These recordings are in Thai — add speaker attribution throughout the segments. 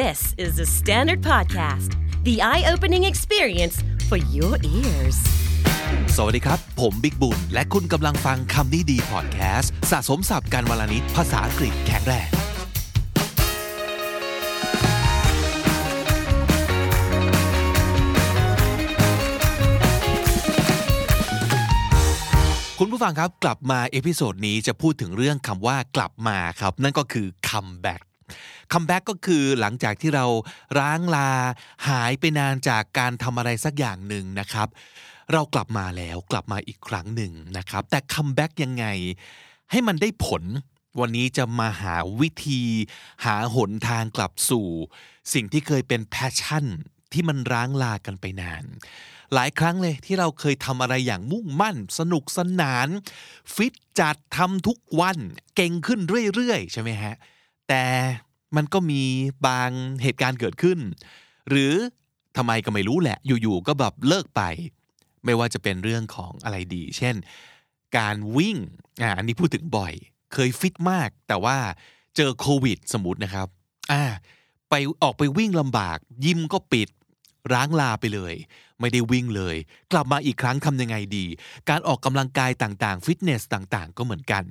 Speaker 1: This is the Standard Podcast, the eye opening experience for your ears.
Speaker 2: สวัสดีครับ ผมบิ๊กบุญ และคุณกำลังฟังคำนี้ดีพอดแคสต์ สะสมศัพท์กันวันละนิดภาษาอังกฤษแข็งแรงคุณผู้ฟังครับ กลับมา episode นี้จะพูดถึงเรื่องคำว่ากลับมาครับ นั่นก็คือ come back come back ก็คือหลังจากที่เราร้างลาหายไปนานจากการทำอะไรสักอย่างหนึ่งนะครับ เรากลับมาแล้วกลับมาอีกครั้งหนึ่งนะครับ แต่ come back ยังไงให้มันได้ผล วันนี้จะมาหาวิธี หาหนทางกลับสู่ สิ่งที่เคยเป็น passion ที่มันร้างลากันไปนาน หลายครั้งเลยที่เราเคยทำอะไรอย่างมุ่งมั่น สนุกสนาน ฟิตจัดทำทุกวัน เก่งขึ้นเรื่อยๆ ใช่ไหมฮะ แต่ มันก็มีบางเหตุการณ์เกิดขึ้น หรือทำไมก็ไม่รู้แหละ อยู่ๆก็แบบเลิกไป ไม่ว่าจะเป็นเรื่องของอะไรดี เช่น การวิ่งอ่าอันนี้พูดถึงบ่อย เคยฟิตมาก แต่ว่าเจอโควิดสมมตินะครับอ่าไปออกไปวิ่งลำบาก ยิมก็ปิดร้างลาไปเลย ไม่ได้วิ่งเลย กลับมาอีกครั้งทำยังไงดี การออกกำลังกายต่างๆ ฟิตเนสต่างๆ ก็เหมือนกัน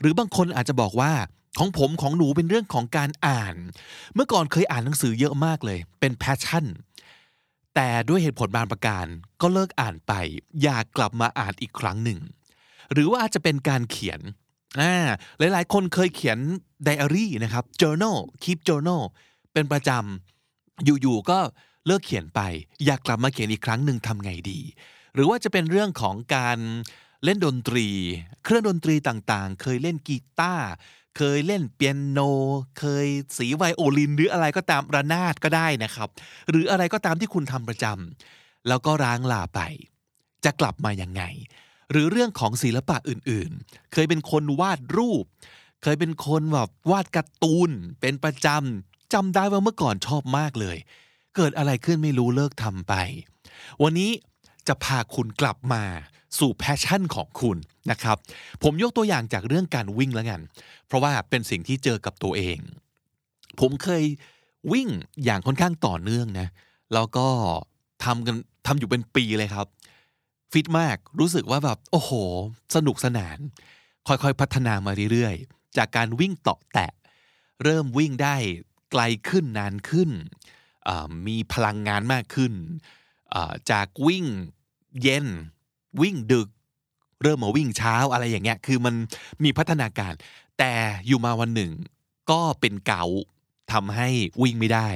Speaker 2: หรือบางคนอาจจะบอกว่า ของผมของหนูเป็นเรื่องของการอ่าน เมื่อก่อนเคยอ่านหนังสือเยอะมากเลย เป็น passion แต่ด้วยเหตุผลบางประการก็เลิกอ่านไป อยากกลับมาอ่านอีกครั้งหนึ่ง หรือว่าอาจจะเป็นการเขียนอ่าหลายๆ คนเคยเขียนไดอารี่นะครับ journal keep journal เป็นประจำอยู่ๆก็เลิกเขียนไป อยากกลับมาเขียนอีกครั้งหนึ่งทำไงดี หรือว่าจะเป็นเรื่องของการเล่นดนตรี เครื่องดนตรีต่างๆ เคยเล่นกีตาร์ เคยเล่นเปียโน เคยสีไวโอลิน หรืออะไรก็ตามระนาดก็ได้นะครับ หรืออะไรก็ตามที่คุณทำประจำแล้วก็ร้างลาไป จะกลับมายังไง หรือเรื่องของศิลปะอื่นๆ เคยเป็นคนวาดรูป เคยเป็นคนแบบวาดการ์ตูน เป็นประจำจำได้ว่าเมื่อก่อนชอบมากเลย เกิดอะไรขึ้นไม่รู้เลิกทำไป วันนี้จะพาคุณกลับมา สู่แพชชั่นของคุณนะครับ ผมยกตัวอย่างจากเรื่องการวิ่งแล้วกัน เพราะว่าเป็นสิ่งที่เจอกับตัวเอง ผมเคยวิ่งอย่างค่อนข้างต่อเนื่องนะ แล้วก็ทำกันทำอยู่เป็นปีเลยครับ ฟิตมาก รู้สึกว่าแบบโอ้โห สนุกสนาน ค่อยๆพัฒนามาเรื่อยๆ จากการวิ่งเตาะแตะ เริ่มวิ่งได้ไกลขึ้นนานขึ้น มีพลังงานมากขึ้น จากวิ่งเย็น วิ่งดึก เริ่มมาวิ่งเช้าอะไรอย่างเงี้ย คือมันมีพัฒนาการ แต่อยู่มาวันหนึ่ง ก็เป็นเกาทำให้วิ่งไม่ได้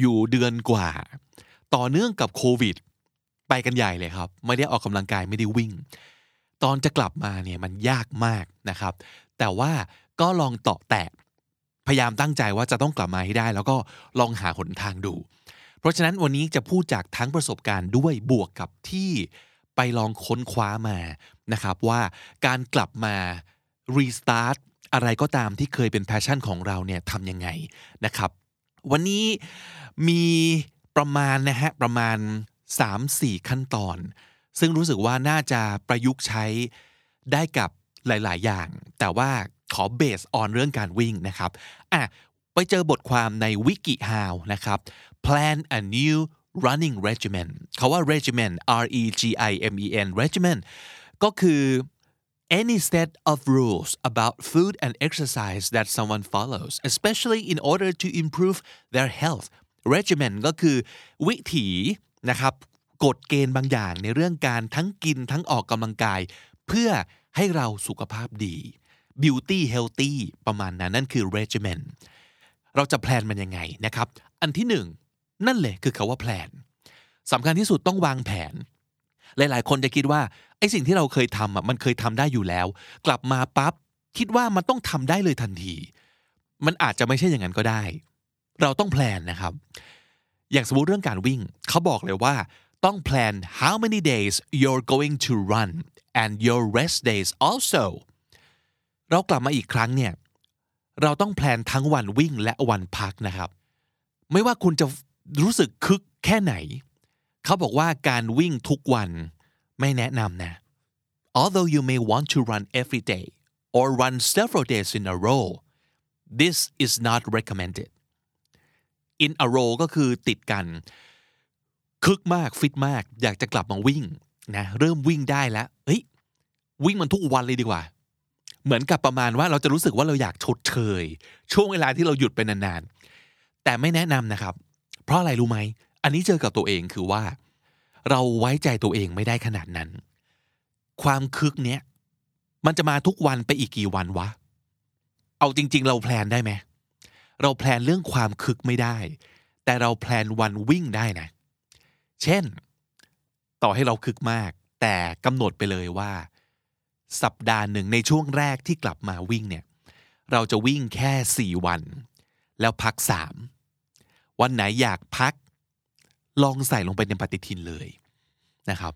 Speaker 2: อยู่เดือนกว่า ต่อเนื่องกับโควิด ไปกันใหญ่เลยครับ ไม่ได้ออกกำลังกายไม่ได้วิ่ง ตอนจะกลับมาเนี่ยมันยากมากนะครับ แต่ว่าก็ลองตาะแตะพยายามตั้งใจว่าจะต้องกลับมาให้ได้ แล้วก็ลองหาหนทางดู เพราะฉะนั้นวันนี้จะพูดจากทั้งประสบการณ์ด้วยบวกกับที่ ไปลองค้นคว้ามานะครับว่าการกลับมารีสตาร์ทอะไรก็ตามที่เคยเป็นแพชชั่นของเราเนี่ยทำยังไงนะครับวันนี้มีประมาณนะฮะประมาณ 3-4 ขั้นตอน ซึ่งรู้สึกว่าน่าจะประยุกต์ใช้ได้กับหลาย ๆ อย่าง แต่ว่าขอเบสออนเรื่องการวิ่งนะครับอะไปเจอบทความในวิกิฮาวนะครับ plan a new running regimen เขาว่า regimen R E G I M E N regimen ก็คือ any set of rules about food and exercise that someone follows especially in order to improve their health regimen ก็คือวิถีนะครับกฎเกณฑ์บางอย่างในเรื่องการทั้งกินทั้งออกกำลังกาย เพื่อให้เราสุขภาพดี beauty healthy ประมาณนั้นนั่นคือ regimen เราจะแพลนมันยังไงนะครับ อันที่หนึ่ง นั่นเลยคือคาว่าแพลนสำคัญที่สุดต้องวางแผน หลาย ๆ คนจะคิดว่าไอ้สิ่งที่เราเคยทำอะมันเคยทำได้อยู่แล้ว กลับมาปั๊บคิดว่ามันต้องทำได้เลยทันที มันอาจจะไม่ใช่อย่างนั้นก็ได้ เราต้องแพลนนะครับ อย่างสมมติเรื่องการวิ่งเขาบอกเลยว่าต้องแพลน how many days you're going to run and your rest days also เรากลับมาอีกครั้งเนี่ย เราต้องแพลนทั้งวันวิ่งและวันพักนะครับ ไม่ว่าคุณจะ รู้สึกคึกแค่ไหน เขาบอกว่าการวิ่งทุกวันไม่แนะนำนะ although you may want to run every day or run several days in a row this is not recommended in a row ก็คือติดกัน คึกมากฟิตมาก อยากจะกลับมาวิ่งนะเริ่มวิ่งได้แล้วเฮ้ยวิ่งมันทุกวันเลยดีกว่า เหมือนกับประมาณว่าเราจะรู้สึกว่าเราอยากชดเชย ช่วงเวลาที่เราหยุดไปนานๆ แต่ไม่แนะนำนะครับ เพราะอะไรรู้ไหม อันนี้เจอกับตัวเองคือว่า เราไว้ใจตัวเองไม่ได้ขนาดนั้น ความคึกเนี้ยมันจะมาทุกวันไปอีกกี่วันวะ เอาจริง ๆ เราแพลนได้ไหม เราแพลนเรื่องความคึกไม่ได้ แต่เราแพลนวันวิ่งได้นะ เช่น ต่อให้เราคึกมาก แต่กำหนดไปเลยว่า สัปดาห์หนึ่งในช่วงแรกที่กลับมาวิ่งเนี่ย เราจะวิ่งแค่สี่วัน แล้วพักสาม วันไหนอยากพัก ลองใส่ลงไปในปฏิทินเลยนะครับ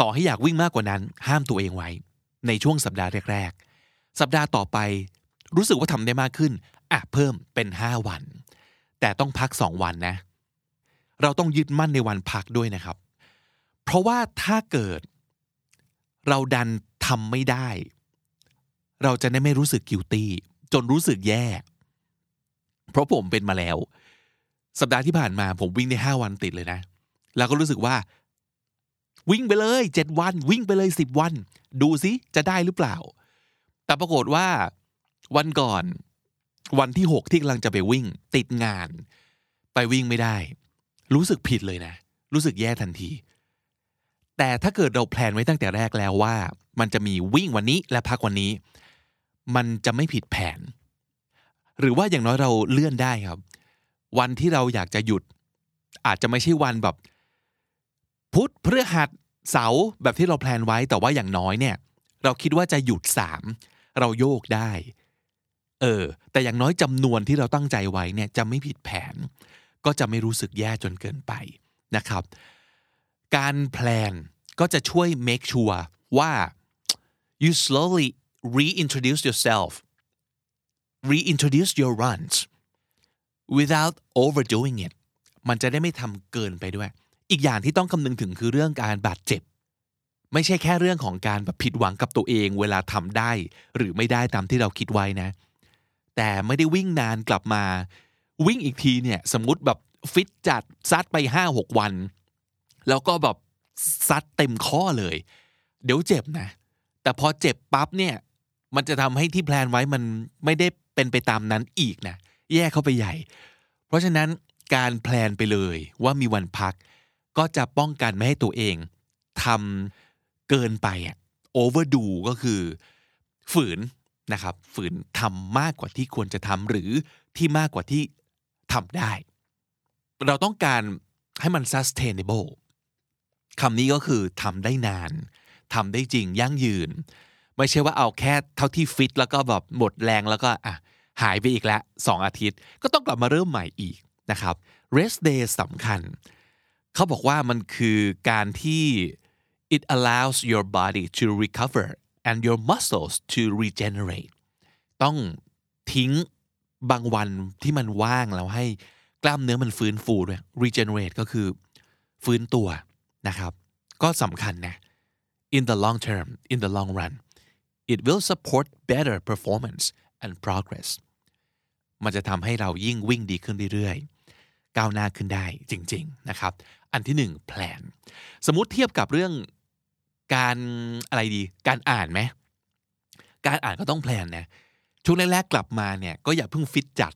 Speaker 2: ต่อให้อยากวิ่งมากกว่านั้น ห้ามตัวเองไว้ ในช่วงสัปดาห์แรก ๆ สัปดาห์ต่อไปรู้สึกว่าทำได้มากขึ้นอะเพิ่มเป็นห้าวัน แต่ต้องพักสองวันนะ เราต้องยึดมั่นในวันพักด้วยนะครับ เพราะว่าถ้าเกิด เราดันทำไม่ได้ เราจะได้ไม่รู้สึกกิวตี้จนรู้สึกแย่ เพราะผมเป็นมาแล้ว สัปดาห์ที่ผ่านมาผมวิ่งได้ห้าวันติดเลยนะ แล้วก็รู้สึกว่า วิ่งไปเลยเจ็ดวัน วิ่งไปเลยสิบวัน ดูซิจะได้หรือเปล่า แต่ปรากฏว่าวันก่อน วันที่หกที่กำลังจะไปวิ่ง ติดงาน ไปวิ่งไม่ได้ รู้สึกผิดเลยนะ รู้สึกแย่ทันที แต่ถ้าเกิดเรา plan ไว้ตั้งแต่แรกแล้วว่า มันจะมีวิ่งวันนี้และพักวันนี้ มันจะไม่ผิดแผน หรือว่าอย่างน้อยเราเลื่อนได้ครับ วันที่เราอยากจะหยุด อาจจะไม่ใช่วันแบบ พุธพฤหัสเสาร์แบบที่เรา plan ไว้แต่ว่าอย่างน้อยเนี่ย เราคิดว่าจะหยุดสามเราโยกได้ เออ แต่อย่างน้อยจำนวนที่เราตั้งใจไว้เนี่ยจะไม่ผิดแผน ก็จะไม่รู้สึกแย่จนเกินไปนะครับ การแพลนก็จะช่วย make sure ว่า you slowly reintroduce yourself reintroduce your runs without overdoing it มันจะได้ไม่ทำเกินไปด้วย อีกอย่างที่ต้องคำนึงถึงคือเรื่องการบาดเจ็บ ไม่ใช่แค่เรื่องของการแบบผิดหวังกับตัวเอง เวลาทำได้ หรือไม่ได้ตามที่เราคิดไว้นะ แต่ไม่ได้วิ่งนานกลับมา วิ่งอีกทีเนี่ยสมมติแบบฟิตจัดซัดไปห้าหกวัน แล้วก็แบบซัดเต็มข้อเลย เดี๋ยวเจ็บนะ แต่พอเจ็บปั๊บเนี่ย มันจะทำให้ที่แพลนไว้มันไม่ได้เป็นไปตามนั้นอีกนะ แย่เข้าไปใหญ่ เพราะฉะนั้นการแพลนไปเลยว่ามีวันพัก ก็จะป้องกันไม่ให้ตัวเองทำเกินไปอะโอเวอร์ดูก็คือ ฝืนนะครับ ฝืนทำมากกว่าที่ควรจะทำหรือที่มากกว่าที่ทำได้ เราต้องการให้มัน sustainable คำนี้ก็คือทำได้นานทำได้จริงยั่งยืน ไม่ใช่ว่าเอาแค่เท่าที่ฟิตแล้วก็แบบหมดแรงแล้วก็อะ หายไปอีกแล้วสองอาทิตย์ ก็ต้องกลับมาเริ่มใหม่อีกนะครับ rest day สำคัญ เขาบอกว่ามันคือการที่ it allows your body to recover and your muscles to regenerate ต้องทิ้งบางวันที่มันว่างแล้วให้กล้ามเนื้อมันฟื้นฟูด้วย regenerate ก็คือฟื้นตัวนะครับ ก็สำคัญนะ in the long term in the long run it will support better performance and progress มันจะทำให้เรายิ่งวิ่งดีขึ้นเรื่อยๆ ก้าวหน้าขึ้นได้จริง ๆนะครับ อันที่หนึ่ง plan สมมติเทียบกับเรื่องการอะไรดี การอ่านไหมการอ่านก็ต้อง plan นะช่วงแรกๆกลับมาเนี่ยก็อย่าเพิ่งฟิตจัด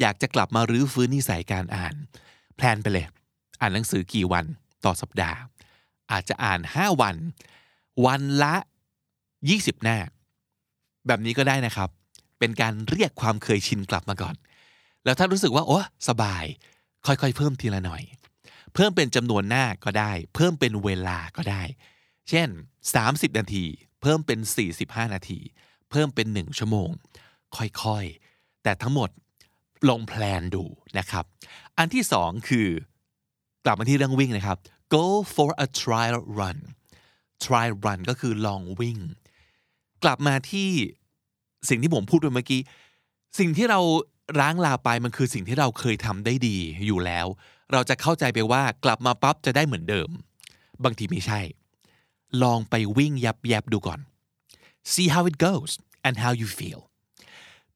Speaker 2: อยากจะกลับมารื้อฟื้นนิสัยการอ่าน plan ไปเลย อ่านหนังสือกี่วันต่อสัปดาห์ อาจจะอ่าน 5 วัน วันละ 20 หน้า แบบนี้ก็ได้นะครับ เป็นการเรียกความเคยชินกลับมาก่อน แล้วถ้ารู้สึกว่าโอ้สบาย ค่อยๆ เพิ่มทีละหน่อย เพิ่มเป็นจำนวนหน้าก็ได้ เพิ่มเป็นเวลาก็ได้ เช่น 30 นาที เพิ่มเป็น 45 นาที เพิ่มเป็น 1 ชั่วโมง ค่อยๆ แต่ทั้งหมดลงแพลนดูนะครับ อันที่สองคือกลับมาที่เรื่องวิ่งนะครับ go for a trial run trial run ก็คือลองวิ่ง กลับมาที่ สิ่งที่ผมพูดไปเมื่อกี้ สิ่งที่เราร้างลาไปมันคือสิ่งที่เราเคยทำได้ดีอยู่แล้ว เราจะเข้าใจไปว่ากลับมาปั๊บจะได้เหมือนเดิม บางทีไม่ใช่ ลองไปวิ่งยับยับดูก่อน see how it goes and how you feel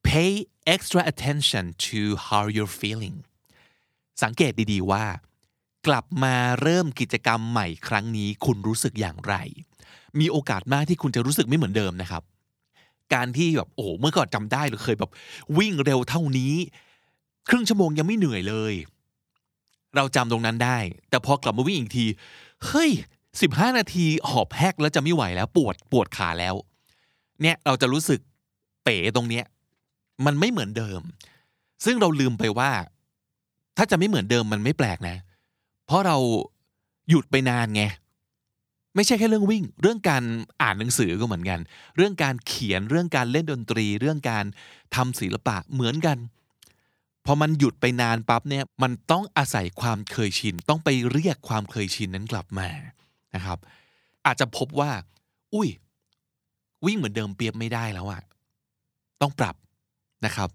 Speaker 2: pay extra attention to how you're feeling สังเกตดีๆว่า กลับมาเริ่มกิจกรรมใหม่ครั้งนี้คุณรู้สึกอย่างไร มีโอกาสมากที่คุณจะรู้สึกไม่เหมือนเดิมนะครับ การที่แบบโอ้เมื่อก่อนจำได้หรือเคยแบบวิ่งเร็วเท่านี้ ครึ่งชั่วโมงยังไม่เหนื่อยเลย เราจำตรงนั้นได้ แต่พอกลับมาวิ่งอีกทีเฮ้ยสิบห้านาทีหอบแฮกแล้วจะไม่ไหวแล้วปวดปวดขาแล้ว เนี่ยเราจะรู้สึกเป๋ตรงเนี้ยมันไม่เหมือนเดิม ซึ่งเราลืมไปว่า ถ้าจะไม่เหมือนเดิมมันไม่แปลกนะ เพราะเราหยุดไปนานไง ไม่ใช่แค่เรื่องวิ่ง เรื่องการอ่านหนังสือก็เหมือนกัน เรื่องการเขียนเรื่องการเล่นดนตรี เรื่องการทำศิลปะเหมือนกันพอมันหยุดไปนานปั๊บเนี่ยมันต้องอาศัยความเคยชิน ต้องไปเรียกความเคยชินนั้นกลับมานะครับ อาจจะพบว่า อุ้ย วิ่งเหมือนเดิมเปียบไม่ได้แล้วอะต้องปรับนะครับ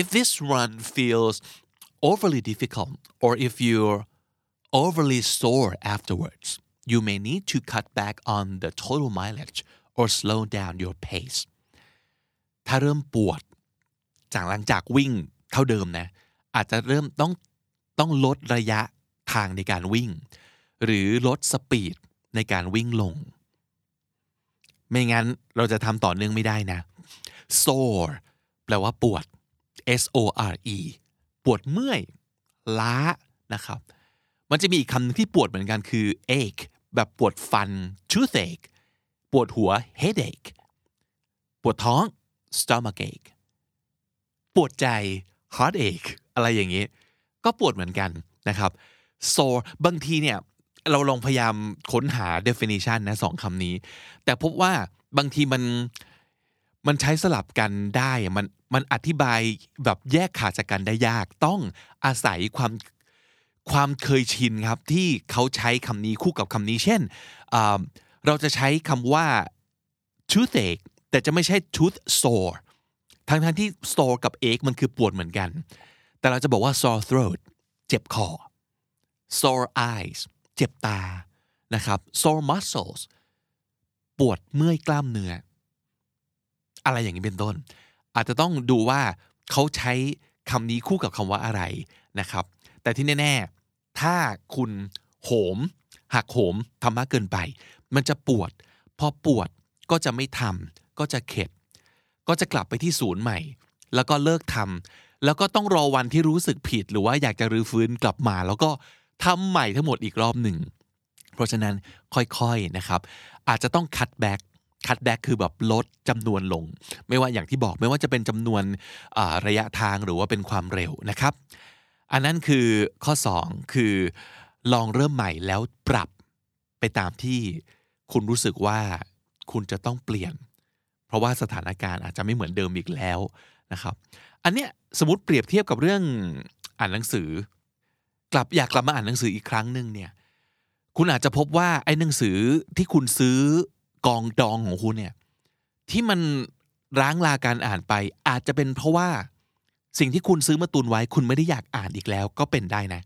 Speaker 2: if this run feels overly difficult or if you're overly sore afterwards you may need to cut back on the total mileage or slow down your pace ถ้าเริ่มปวด จากหลังจากวิ่งเท่าเดิมนะ อาจจะเริ่มต้องต้องลดระยะทางในการวิ่ง หรือลดสปีดในการวิ่งลง ไม่งั้นเราจะทำต่อเนื่องไม่ได้นะ sore แปลว่าปวด S O R E ปวดเมื่อย ล้านะครับ มันจะมีอีกคำหนึงที่ปวดเหมือนกันคือ ache แบบปวดฟัน toothache ปวดหัว headache ปวดท้อง stomachache ปวดใจ heartache อะไรอย่างนี้ ก็ปวดเหมือนกันนะครับ sore บางทีเนี่ยเราลองพยายามค้นหา definition นะสองคำนี้ แต่พบว่าบางทีมันมันใช้สลับกันได้มันมันอธิบายแบบแยกขาดจากกันได้ยาก ต้องอาศัยความ ความเคยชินครับที่เขาใช้คำนี้คู่กับคำนี้ เช่น เราจะใช้คำว่า toothache แต่จะไม่ใช่ tooth sore ทั้งทั้งๆที่ sore กับ ache มันคือปวดเหมือนกัน แต่เราจะบอกว่า sore throat เจ็บคอ sore eyes เจ็บตานะครับ sore muscles ปวดเมื่อยกล้ามเนื้อ อะไรอย่างนี้เป็นต้น อาจจะต้องดูว่าเขาใช้คำนี้คู่กับคำว่าอะไรนะครับ แต่ที่แน่ ๆ ถ้าคุณโหม หักโหมทำมากเกินไป มันจะปวด พอปวดก็จะไม่ทำก็จะเข็ด ก็จะกลับไปที่ศูนย์ใหม่ แล้วก็เลิกทำแล้วก็ต้องรอวันที่รู้สึกผิด หรือว่าอยากจะรื้อฟื้นกลับมา แล้วก็ทำใหม่ทั้งหมดอีกรอบหนึ่ง เพราะฉะนั้นค่อยๆนะครับ อาจจะต้อง cut back cut back คือแบบลดจำนวนลง ไม่ว่าอย่างที่บอกไม่ว่าจะเป็นจำนวนระยะทางหรือว่าเป็นความเร็วนะครับ อันนั้นคือข้อ 2 คือลองเริ่มใหม่แล้วปรับไปตามที่คุณรู้สึกว่าคุณจะต้องเปลี่ยน เพราะว่าสถานการณ์อาจจะไม่เหมือนเดิมอีกแล้วนะครับ อันเนี้ยสมมติเปรียบเทียบกับเรื่องอ่านหนังสือ กลับอยากกลับมาอ่านหนังสืออีกครั้งหนึ่งเนี่ยคุณอาจจะพบว่าไอ้หนังสือที่คุณซื้อกองดองของคุณเนี่ยที่มันร้างลาการอ่านไปอาจจะเป็นเพราะว่า สิ่งที่คุณซื้อมาตุนไว้ คุณไม่ได้อยากอ่านอีกแล้ว ก็เป็นได้นะ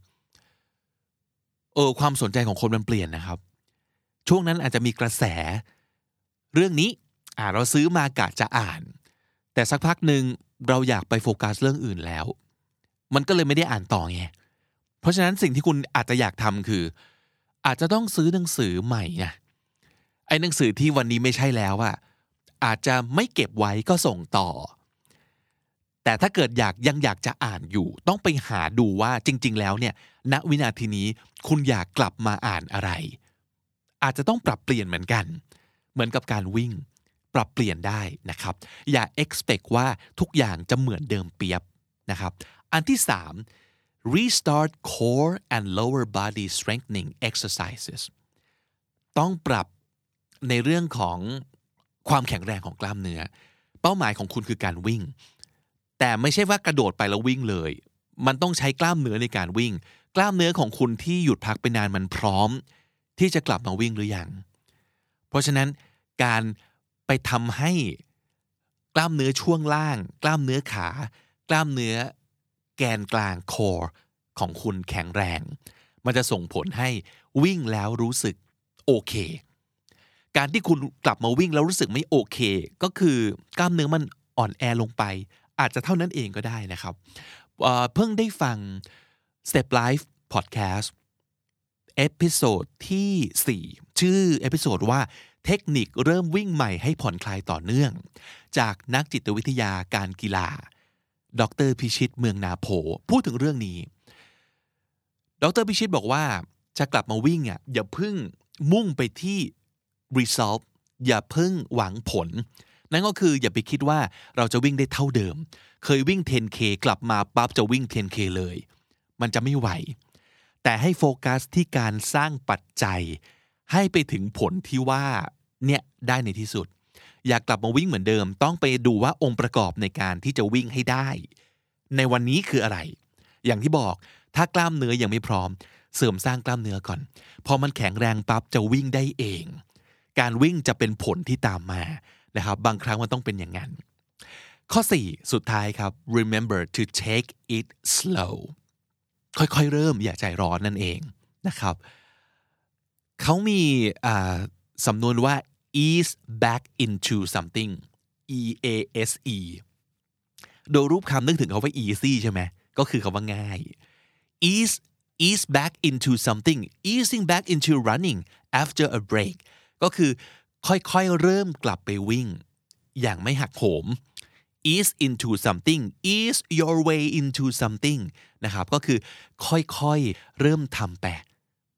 Speaker 2: เออ ความสนใจของคนมันเปลี่ยนนะครับ ช่วงนั้นอาจจะมีกระแส เรื่องนี้ อ่าเราซื้อมากะจะอ่าน แต่สักพักหนึ่งเราอยากไปโฟกัสเรื่องอื่นแล้ว มันก็เลยไม่ได้อ่านต่อไงเพราะฉะนั้นสิ่งที่คุณอาจจะอยากทำคือ อาจจะต้องซื้อหนังสือใหม่ไงไอ้หนังสือที่วันนี้ไม่ใช่แล้วอะอาจจะไม่เก็บไว้ก็ส่งต่อ แต่ถ้าเกิดอยากยังอยากจะอ่านอยู่ ต้องไปหาดูว่าจริง ๆ แล้วเนี่ยณวินาทีนี้คุณอยากกลับมาอ่านอะไร อาจจะต้องปรับเปลี่ยนเหมือนกัน เหมือนกับการวิ่ง ปรับเปลี่ยนได้นะครับ อย่า expect ว่าทุกอย่างจะเหมือนเดิมเปียบนะครับ อันที่ 3 restart core and lower body strengthening exercises ต้องปรับในเรื่องของความแข็งแรงของกล้ามเนื้อ เป้าหมายของคุณคือการวิ่ง แต่ไม่ใช่ว่ากระโดดไปแล้ววิ่งเลย มันต้องใช้กล้ามเนื้อในการวิ่ง กล้ามเนื้อของคุณที่หยุดพักไปนานมันพร้อม ที่จะกลับมาวิ่งหรือยัง เพราะฉะนั้นการไปทำให้กล้ามเนื้อช่วงล่าง กล้ามเนื้อขา กล้ามเนื้อแกนกลาง core ของคุณแข็งแรง มันจะส่งผลให้วิ่งแล้วรู้สึกโอเค การที่คุณกลับมาวิ่งแล้วรู้สึกไม่โอเค ก็คือกล้ามเนื้อมันอ่อนแอลงไป อาจจะเท่านั้นเองก็ได้นะครับเพิ่งได้ฟัง Step Life Podcast episode ที่ 4 ชื่อ episode ว่าเทคนิคเริ่มวิ่งใหม่ให้ผ่อนคลายต่อเนื่อง จากนักจิตวิทยาการกีฬา ดรพิชิตเมืองนาโพพูดถึงเรื่องนี้ ดรพิชิตบอกว่าจะกลับมาวิ่งอะอย่าพึ่งมุ่งไปที่ result อย่าพึ่งหวังผล นั่นก็คืออย่าไปคิดว่าเราจะวิ่งได้เท่าเดิม เคยวิ่ง 10k กลับมาปั๊บจะวิ่ง 10k เลย มันจะไม่ไหว แต่ให้โฟกัสที่การสร้างปัจจัย ให้ไปถึงผลที่ว่าเนี่ยได้ในที่สุด อยากกลับมาวิ่งเหมือนเดิม ต้องไปดูว่าองค์ประกอบในการที่จะวิ่งให้ได้ ในวันนี้คืออะไร อย่างที่บอกถ้ากล้ามเนื้อยังไม่พร้อม เสริมสร้างกล้ามเนื้อก่อน พอมันแข็งแรงปั๊บจะวิ่งได้เอง การวิ่งจะเป็นผลที่ตามมา นะครับบางครั้งมันต้องเป็นอย่างนั้น ข้อ 4 สุดท้ายครับ remember to take it slow ค่อยๆ เริ่มอย่าใจร้อนนั่นเองนะครับเขามีสำนวนว่า ease back into something e a s e โดยรูปคำนึกถึงเขาว่า easy ใช่ไหมก็คือคาว่าง่าย ease ease back into something easing back into running after a break ก็คือ ค่อยๆ เริ่มกลับไปวิ่ง อย่างไม่หักโหม ease into something ease your way into something นะครับก็คือค่อยๆ เริ่มทำไป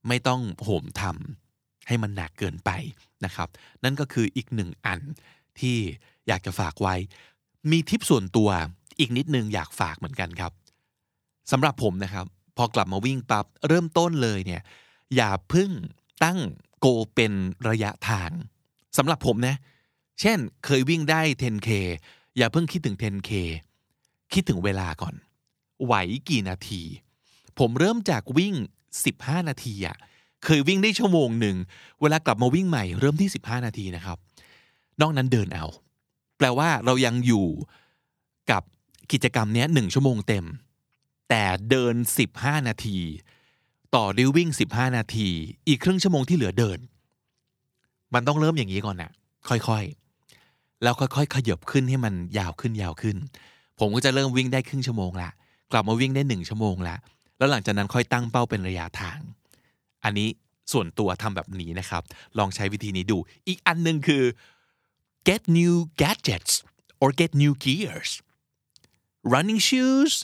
Speaker 2: ไม่ต้องโหมทำให้มันหนักเกินไปนะครับ นั่นก็คืออีกหนึ่งอันที่อยากจะฝากไว้ มีทิปส่วนตัวอีกนิดนึงอยากฝากเหมือนกันครับสำหรับผมนะครับ พอกลับมาวิ่งปับ๊บเริ่มต้นเลยเนี่ยอย่าพึ่งตั้งโกเป็นระยะทาง สำหรับผมนะ เช่นเคยวิ่งได้ 10k อย่าเพิ่งคิดถึง 10k คิดถึงเวลาก่อน ไหวกี่นาที ผมเริ่มจากวิ่ง 15 นาทีอะเคยวิ่งได้ชั่วโมงหนึ่ง เวลากลับมาวิ่งใหม่เริ่มที่ 15 นาทีนะครับ นอกนั้นเดินเอา แปลว่าเรายังอยู่กับกิจกรรมนี้หนึ่งชั่วโมงเต็ม แต่เดิน 15 นาที ต่อด้วยวิ่ง 15 นาที อีกครึ่งชั่วโมงที่เหลือเดิน มันต้องเริ่มอย่างนี้ก่อนนะค่อยๆ แล้วค่อยๆขยับขึ้นให้มันยาวขึ้นยาวขึ้น ผมก็จะเริ่มวิ่งได้ครึ่งชั่วโมงละกลับมาวิ่งได้หนึ่งชั่วโมงละแล้วหลังจากนั้นค่อยตั้งเป้าเป็นระยะทาง อันนี้ส่วนตัวทำแบบนี้นะครับ ลองใช้วิธีนี้ดู อีกอันหนึ่งคือ get new gadgets or get new gears running shoes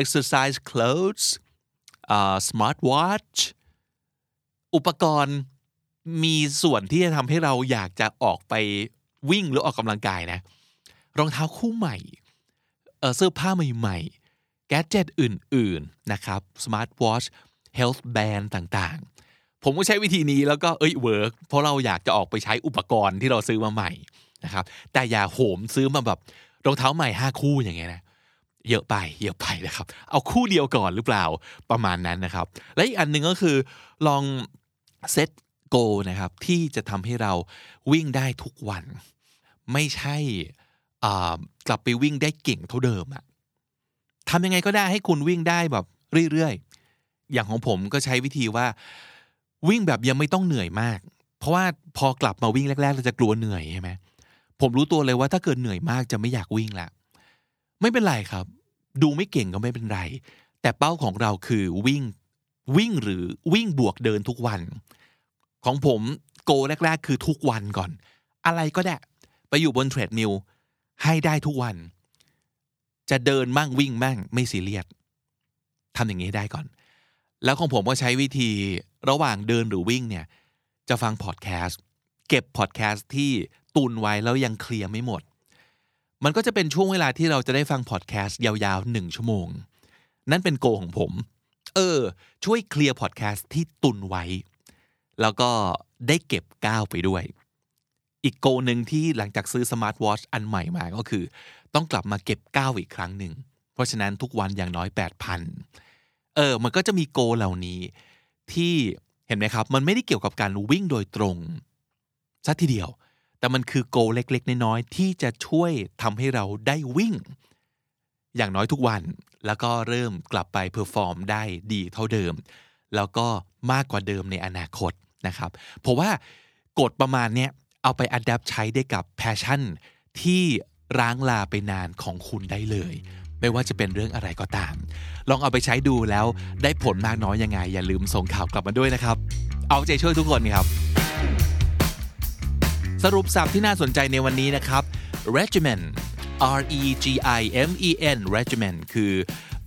Speaker 2: exercise clothes uh, smart watch อุปกรณ์ มีส่วนที่จะทำให้เราอยากจะออกไปวิ่งหรือออกกำลังกายนะ รองเท้าคู่ใหม่เสื้อผ้าใหม่ๆ gadget อื่นๆ นะครับ smart watch health band ต่างๆ ผมก็ใช้วิธีนี้แล้วก็เอ้ย work เพราะเราอยากจะออกไปใช้อุปกรณ์ที่เราซื้อมาใหม่นะครับ แต่อย่าโหมซื้อมาแบบรองเท้าใหม่ห้าคู่อย่างเงี้ยนะเยอะไปเยอะไปนะครับ เอาคู่เดียวก่อนหรือเปล่าประมาณนั้นนะครับ และอีกอันหนึ่งก็คือลองเซต โกนะครับ ที่จะทำให้เราวิ่งได้ทุกวัน ไม่ใช่กลับไปวิ่งได้เก่งเท่าเดิมอะทำยังไงก็ได้ให้คุณวิ่งได้แบบเรื่อยๆ อย่างของผมก็ใช้วิธีว่า วิ่งแบบยังไม่ต้องเหนื่อยมาก เพราะว่าพอกลับมาวิ่งแรกๆ เราจะกลัวเหนื่อยใช่ไหมผมรู้ตัวเลยว่าถ้าเกิดเหนื่อยมากจะไม่อยากวิ่งละไม่เป็นไรครับ ดูไม่เก่งก็ไม่เป็นไร แต่เป้าของเราคือวิ่งวิ่งหรือวิ่งบวกเดินทุกวัน ของผม goal แรก ๆ คือทุกวันก่อน อะไรก็ได้ ไปอยู่บน treadmill ให้ได้ทุกวัน จะเดินมั่งวิ่งมั่งไม่ซีเรียสทำอย่างนี้ได้ก่อน แล้วของผมก็ใช้วิธีระหว่างเดินหรือวิ่งเนี่ย จะฟังพอดแคสต์เก็บพอดแคสต์ที่ตุนไว้แล้วยังเคลียร์ไม่หมด มันก็จะเป็นช่วงเวลาที่เราจะได้ฟังพอดแคสต์ยาวๆหนึ่งชั่วโมง นั่นเป็น goal ของผม เออ ช่วยเคลียร์พอดแคสต์ที่ตุนไว้ แล้วก็ได้เก็บก้าวไปด้วย อีก goal หนึ่งที่หลังจากซื้อ smart watch อันใหม่มาก็คือ ต้องกลับมาเก็บก้าวอีกครั้งหนึ่ง เพราะฉะนั้นทุกวันอย่างน้อย 8,000 เออ มันก็จะมี goal เหล่านี้ที่เห็นไหมครับ มันไม่ได้เกี่ยวกับการวิ่งโดยตรงซะทีเดียว แต่มันคือ goal เล็กๆ น้อยๆ ที่จะช่วยทำให้เราได้วิ่ง อย่างน้อยทุกวัน แล้วก็เริ่มกลับไป perform ได้ดีเท่าเดิม แล้วก็มากกว่าเดิมในอนาคต นะครับเพราะว่ากฎประมาณนี้เอาไป adapt ใช้ได้กับ passion ที่ร้างลาไปนานของคุณได้เลย ไม่ว่าจะเป็นเรื่องอะไรก็ตาม ลองเอาไปใช้ดูแล้วได้ผลมากน้อยยังไง อย่าลืมส่งข่าวกลับมาด้วยนะครับ เอาใจช่วยทุกคนครับ สรุปสับที่น่าสนใจในวันนี้นะครับ regimen R E G I M E N regimen คือ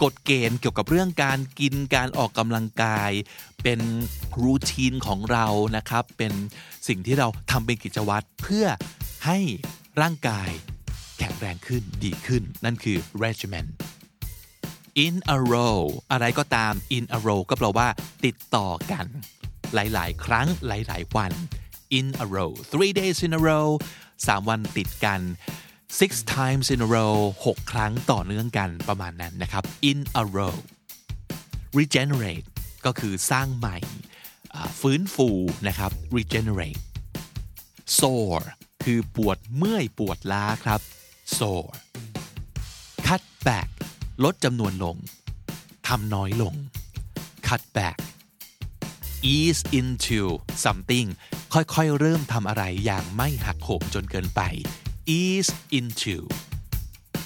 Speaker 2: กฎเกณฑ์เกี่ยวกับเรื่องการกินการออกกำลังกาย เป็นรูทีนของเรานะครับ เป็นสิ่งที่เราทำเป็นกิจวัตรเพื่อให้ร่างกายแข็งแรงขึ้นดีขึ้น นั่นคือ regimen in a row อะไรก็ตาม in a row ก็แปลว่า ติดต่อกัน หลาย ๆ ครั้งหลาย ๆ วัน in a row three days in a row สามวันติดกัน six times in a row หกครั้งต่อเนื่องกันประมาณนั้นนะครับ in a row regenerate ก็คือสร้างใหม่ ฟื้นฟูนะครับ regenerate sore คือปวดเมื่อยปวดล้าครับ sore cut back ลดจำนวนลงทำน้อยลง cut back ease into something ค่อยๆ เริ่มทำอะไรอย่างไม่หักโหมจนเกินไป ease into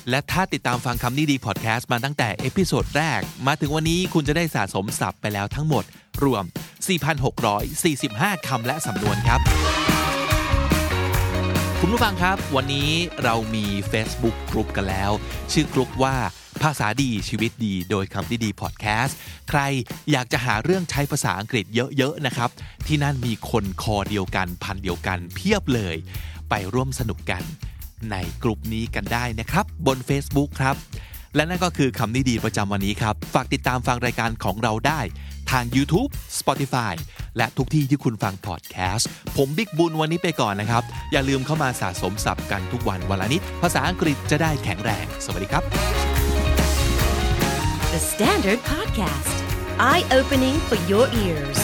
Speaker 2: และถ้าติดตามฟังคำนี้ดีพอดแคสต์มาตั้งแต่ episode แรก มาถึงวันนี้คุณจะได้สะสมศัพท์ไปแล้วทั้งหมด รวม 4,645 คำและสำนวนครับ คุณผู้ฟังครับ วันนี้เรามี Facebook กลุ่มกันแล้ว ชื่อกลุ่มว่าภาษาดีชีวิตดีโดยคำที่ดีพอดแคสต์ใครอยากจะหาเรื่องใช้ภาษาอังกฤษเยอะ ๆ นะครับ ที่นั่นมีคนคอเดียวกันพันเดียวกันเพียบเลย ไปร่วมสนุกกัน ในกลุ่มนี้กันได้นะครับ บน Facebook ครับ และนั่นก็คือคำนี้ดีประจำวันนี้ครับ ฝากติดตามฟังรายการของเราได้ ทาง YouTube Spotify และทุกที่ที่คุณฟังพอดแคสต์ผมบิ๊กบุญวันนี้ไปก่อนนะครับ อย่าลืมเข้ามาสะสมศัพท์กันทุกวันวันละนิด ภาษาอังกฤษจะได้แข็งแรง สวัสดีครับ
Speaker 1: The Standard Podcast Eye Opening for Your Ears